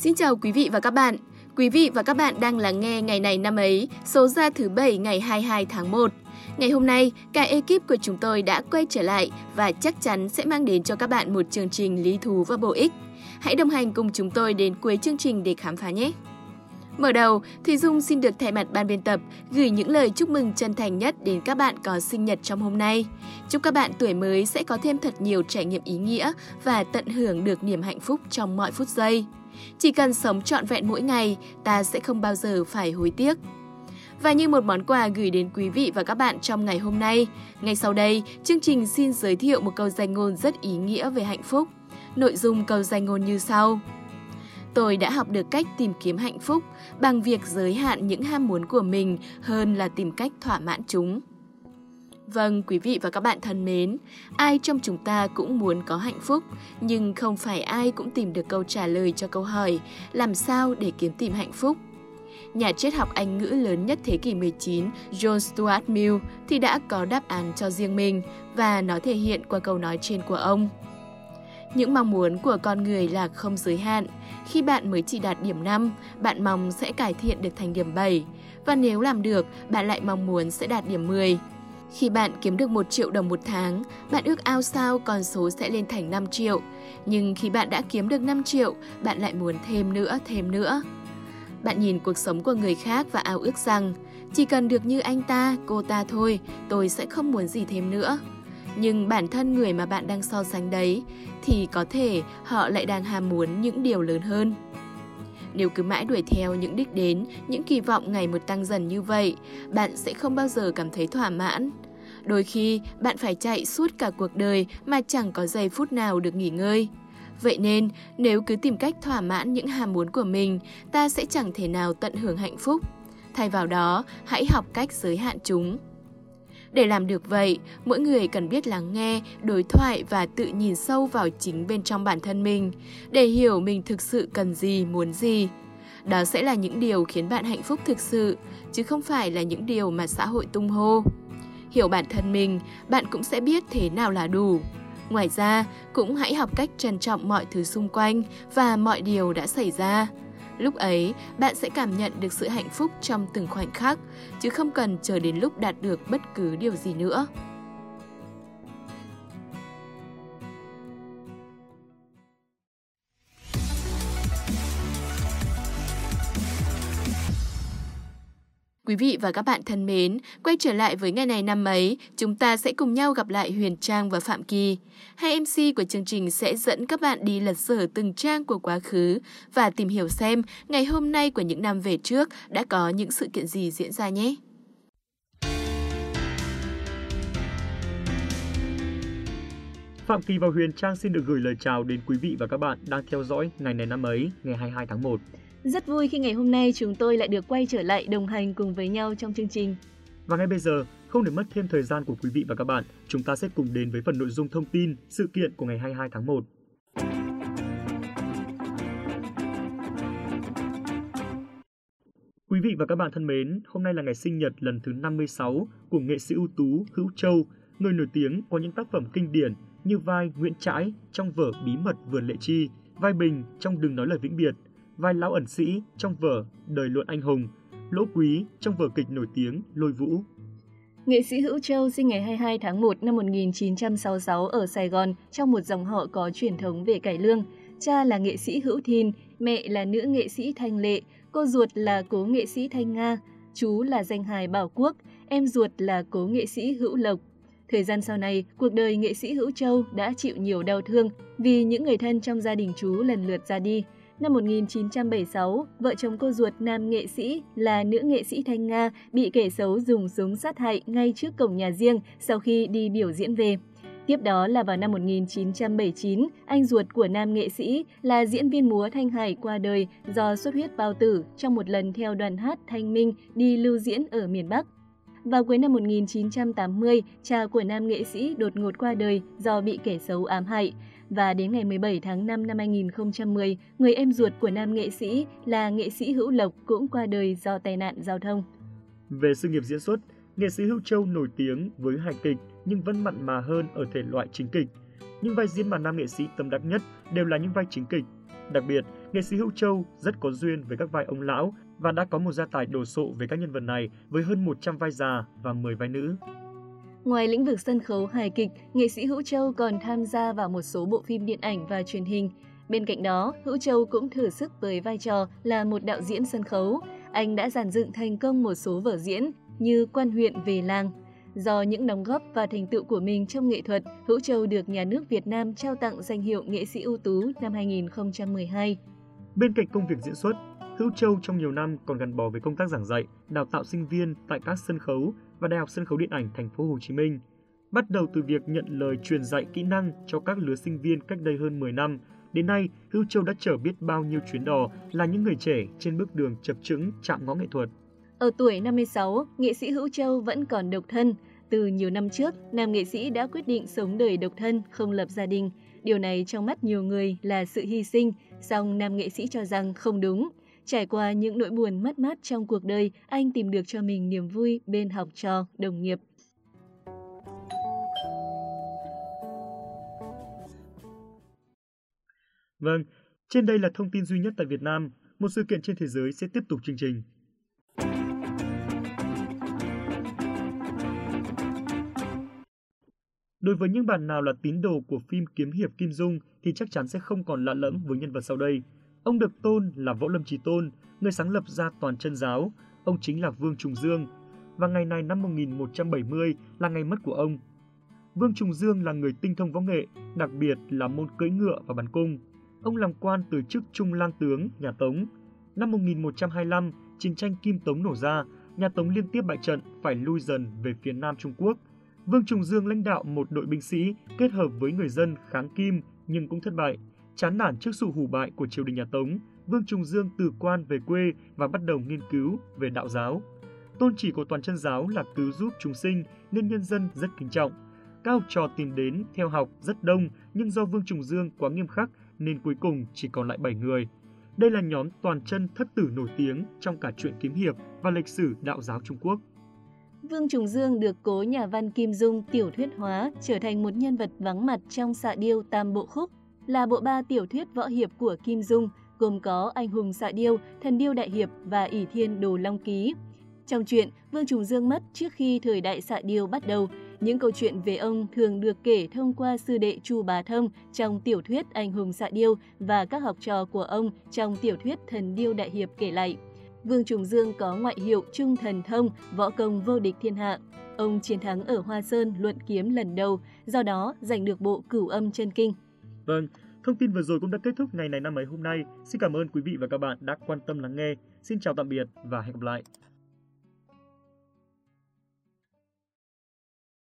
Xin chào quý vị và các bạn. Quý vị và các bạn đang lắng nghe ngày này năm ấy, số ra thứ bảy ngày 22 tháng 1. Ngày hôm nay, cả ekip của chúng tôi đã quay trở lại và chắc chắn sẽ mang đến cho các bạn một chương trình lý thú và bổ ích. Hãy đồng hành cùng chúng tôi đến cuối chương trình để khám phá nhé! Mở đầu, Thùy Dung xin được thay mặt ban biên tập gửi những lời chúc mừng chân thành nhất đến các bạn có sinh nhật trong hôm nay. Chúc các bạn tuổi mới sẽ có thêm thật nhiều trải nghiệm ý nghĩa và tận hưởng được niềm hạnh phúc trong mọi phút giây. Chỉ cần sống trọn vẹn mỗi ngày, ta sẽ không bao giờ phải hối tiếc. Và như một món quà gửi đến quý vị và các bạn trong ngày hôm nay, ngay sau đây, chương trình xin giới thiệu một câu danh ngôn rất ý nghĩa về hạnh phúc. Nội dung câu danh ngôn như sau. Tôi đã học được cách tìm kiếm hạnh phúc bằng việc giới hạn những ham muốn của mình hơn là tìm cách thỏa mãn chúng. Vâng, quý vị và các bạn thân mến, ai trong chúng ta cũng muốn có hạnh phúc, nhưng không phải ai cũng tìm được câu trả lời cho câu hỏi làm sao để kiếm tìm hạnh phúc. Nhà triết học Anh ngữ lớn nhất thế kỷ 19, John Stuart Mill thì đã có đáp án cho riêng mình và nó thể hiện qua câu nói trên của ông. Những mong muốn của con người là không giới hạn. Khi bạn mới chỉ đạt điểm 5, bạn mong sẽ cải thiện được thành điểm 7. Và nếu làm được, bạn lại mong muốn sẽ đạt điểm 10. Khi bạn kiếm được 1 triệu đồng một tháng, bạn ước ao sao con số sẽ lên thành 5 triệu. Nhưng khi bạn đã kiếm được 5 triệu, bạn lại muốn thêm nữa, thêm nữa. Bạn nhìn cuộc sống của người khác và ao ước rằng chỉ cần được như anh ta, cô ta thôi, tôi sẽ không muốn gì thêm nữa. Nhưng bản thân người mà bạn đang so sánh đấy thì có thể họ lại đang ham muốn những điều lớn hơn. Nếu cứ mãi đuổi theo những đích đến, những kỳ vọng ngày một tăng dần như vậy, bạn sẽ không bao giờ cảm thấy thỏa mãn. Đôi khi, bạn phải chạy suốt cả cuộc đời mà chẳng có giây phút nào được nghỉ ngơi. Vậy nên, nếu cứ tìm cách thỏa mãn những ham muốn của mình, ta sẽ chẳng thể nào tận hưởng hạnh phúc. Thay vào đó, hãy học cách giới hạn chúng. Để làm được vậy, mỗi người cần biết lắng nghe, đối thoại và tự nhìn sâu vào chính bên trong bản thân mình, để hiểu mình thực sự cần gì, muốn gì. Đó sẽ là những điều khiến bạn hạnh phúc thực sự, chứ không phải là những điều mà xã hội tung hô. Hiểu bản thân mình, bạn cũng sẽ biết thế nào là đủ. Ngoài ra, cũng hãy học cách trân trọng mọi thứ xung quanh và mọi điều đã xảy ra. Lúc ấy, bạn sẽ cảm nhận được sự hạnh phúc trong từng khoảnh khắc, chứ không cần chờ đến lúc đạt được bất cứ điều gì nữa. Quý vị và các bạn thân mến, quay trở lại với ngày này năm ấy, chúng ta sẽ cùng nhau gặp lại Huyền Trang và Phạm Kỳ. Hai MC của chương trình sẽ dẫn các bạn đi lật sở từng trang của quá khứ và tìm hiểu xem ngày hôm nay của những năm về trước đã có những sự kiện gì diễn ra nhé. Phạm Kỳ và Huyền Trang xin được gửi lời chào đến quý vị và các bạn đang theo dõi ngày này năm ấy, ngày 22 tháng 1. Rất vui khi ngày hôm nay chúng tôi lại được quay trở lại đồng hành cùng với nhau trong chương trình. Và ngay bây giờ, không để mất thêm thời gian của quý vị và các bạn, chúng ta sẽ cùng đến với phần nội dung thông tin sự kiện của ngày 22 tháng 1. Quý vị và các bạn thân mến, hôm nay là ngày sinh nhật lần thứ 56 của nghệ sĩ ưu tú Hữu Châu, người nổi tiếng có những tác phẩm kinh điển như vai Nguyễn Trãi trong vở Bí mật vườn lệ chi, vai Bình trong Đừng nói lời vĩnh biệt, vai lão ẩn sĩ trong vở Đời luận anh hùng, Lỗ Quý trong vở kịch nổi tiếng Lôi Vũ. Nghệ sĩ Hữu Châu sinh ngày 22 tháng 1 năm 1966 ở Sài Gòn trong một dòng họ có truyền thống về cải lương. Cha là nghệ sĩ Hữu Thìn, mẹ là nữ nghệ sĩ Thanh Lệ, cô ruột là cố nghệ sĩ Thanh Nga, chú là danh hài Bảo Quốc, em ruột là cố nghệ sĩ Hữu Lộc. Thời gian sau này, cuộc đời nghệ sĩ Hữu Châu đã chịu nhiều đau thương vì những người thân trong gia đình chú lần lượt ra đi. Năm 1976, vợ chồng cô ruột nam nghệ sĩ là nữ nghệ sĩ Thanh Nga bị kẻ xấu dùng súng sát hại ngay trước cổng nhà riêng sau khi đi biểu diễn về. Tiếp đó là vào năm 1979, anh ruột của nam nghệ sĩ là diễn viên múa Thanh Hải qua đời do xuất huyết bao tử trong một lần theo đoàn hát Thanh Minh đi lưu diễn ở miền Bắc. Vào cuối năm 1980, cha của nam nghệ sĩ đột ngột qua đời do bị kẻ xấu ám hại. Và đến ngày 17 tháng 5 năm 2010, người em ruột của nam nghệ sĩ là nghệ sĩ Hữu Lộc cũng qua đời do tai nạn giao thông. Về sự nghiệp diễn xuất, nghệ sĩ Hữu Châu nổi tiếng với hài kịch nhưng vẫn mặn mà hơn ở thể loại chính kịch. Những vai diễn mà nam nghệ sĩ tâm đắc nhất đều là những vai chính kịch. Đặc biệt, nghệ sĩ Hữu Châu rất có duyên với các vai ông lão và đã có một gia tài đồ sộ về các nhân vật này với hơn 100 vai già và 10 vai nữ. Ngoài lĩnh vực sân khấu hài kịch, nghệ sĩ Hữu Châu còn tham gia vào một số bộ phim điện ảnh và truyền hình. Bên cạnh đó, Hữu Châu cũng thử sức với vai trò là một đạo diễn sân khấu. Anh đã giàn dựng thành công một số vở diễn như Quan huyện về làng. Do những đóng góp và thành tựu của mình trong nghệ thuật, Hữu Châu được nhà nước Việt Nam trao tặng danh hiệu nghệ sĩ ưu tú năm 2012. Bên cạnh công việc diễn xuất, Hữu Châu trong nhiều năm còn gắn bó với công tác giảng dạy, đào tạo sinh viên tại các sân khấu và Đại học Sân khấu Điện ảnh Thành phố Hồ Chí Minh. Bắt đầu từ việc nhận lời truyền dạy kỹ năng cho các lứa sinh viên cách đây hơn 10 năm, đến nay Hữu Châu đã chở biết bao nhiêu chuyến đò là những người trẻ trên bước đường chập chững chạm ngõ nghệ thuật. Ở tuổi 56, nghệ sĩ Hữu Châu vẫn còn độc thân. Từ nhiều năm trước, nam nghệ sĩ đã quyết định sống đời độc thân, không lập gia đình. Điều này trong mắt nhiều người là sự hy sinh, song nam nghệ sĩ cho rằng không đúng. Trải qua những nỗi buồn mất mát trong cuộc đời, anh tìm được cho mình niềm vui bên học trò, đồng nghiệp. Vâng, trên đây là thông tin duy nhất tại Việt Nam. Một sự kiện trên thế giới sẽ tiếp tục chương trình. Đối với những bạn nào là tín đồ của phim kiếm hiệp Kim Dung thì chắc chắn sẽ không còn lạ lẫm với nhân vật sau đây. Ông được tôn là Võ Lâm Trí Tôn, người sáng lập ra toàn chân giáo. Ông chính là Vương Trùng Dương. Và ngày này năm 1170 là ngày mất của ông. Vương Trùng Dương là người tinh thông võ nghệ, đặc biệt là môn cưỡi ngựa và bắn cung. Ông làm quan từ chức Trung Lang tướng nhà Tống. Năm 1125, chiến tranh Kim Tống nổ ra, nhà Tống liên tiếp bại trận phải lui dần về phía Nam Trung Quốc. Vương Trùng Dương lãnh đạo một đội binh sĩ kết hợp với người dân kháng Kim nhưng cũng thất bại. Chán nản trước sự hủ bại của triều đình nhà Tống, Vương Trùng Dương từ quan về quê và bắt đầu nghiên cứu về đạo giáo. Tôn chỉ của toàn chân giáo là cứu giúp chúng sinh nên nhân dân rất kính trọng. Các học trò tìm đến theo học rất đông nhưng do Vương Trùng Dương quá nghiêm khắc nên cuối cùng chỉ còn lại 7 người. Đây là nhóm toàn chân thất tử nổi tiếng trong cả truyện kiếm hiệp và lịch sử đạo giáo Trung Quốc. Vương Trùng Dương được cố nhà văn Kim Dung tiểu thuyết hóa trở thành một nhân vật vắng mặt trong xạ điêu Tam Bộ Khúc, là bộ ba tiểu thuyết võ hiệp của Kim Dung, gồm có Anh hùng xạ điêu, Thần điêu đại hiệp và ỷ thiên đồ long ký. Trong truyện, Vương Trùng Dương mất trước khi thời đại xạ điêu bắt đầu. Những câu chuyện về ông thường được kể thông qua sư đệ Chu Bá Thông trong tiểu thuyết Anh hùng xạ điêu và các học trò của ông trong tiểu thuyết Thần điêu đại hiệp kể lại. Vương Trùng Dương có ngoại hiệu Trung Thần Thông, võ công vô địch thiên hạ. Ông chiến thắng ở Hoa Sơn luận kiếm lần đầu, do đó giành được bộ cửu âm chân kinh. Vâng, thông tin vừa rồi cũng đã kết thúc ngày này năm ấy hôm nay. Xin cảm ơn quý vị và các bạn đã quan tâm lắng nghe. Xin chào tạm biệt và hẹn gặp lại.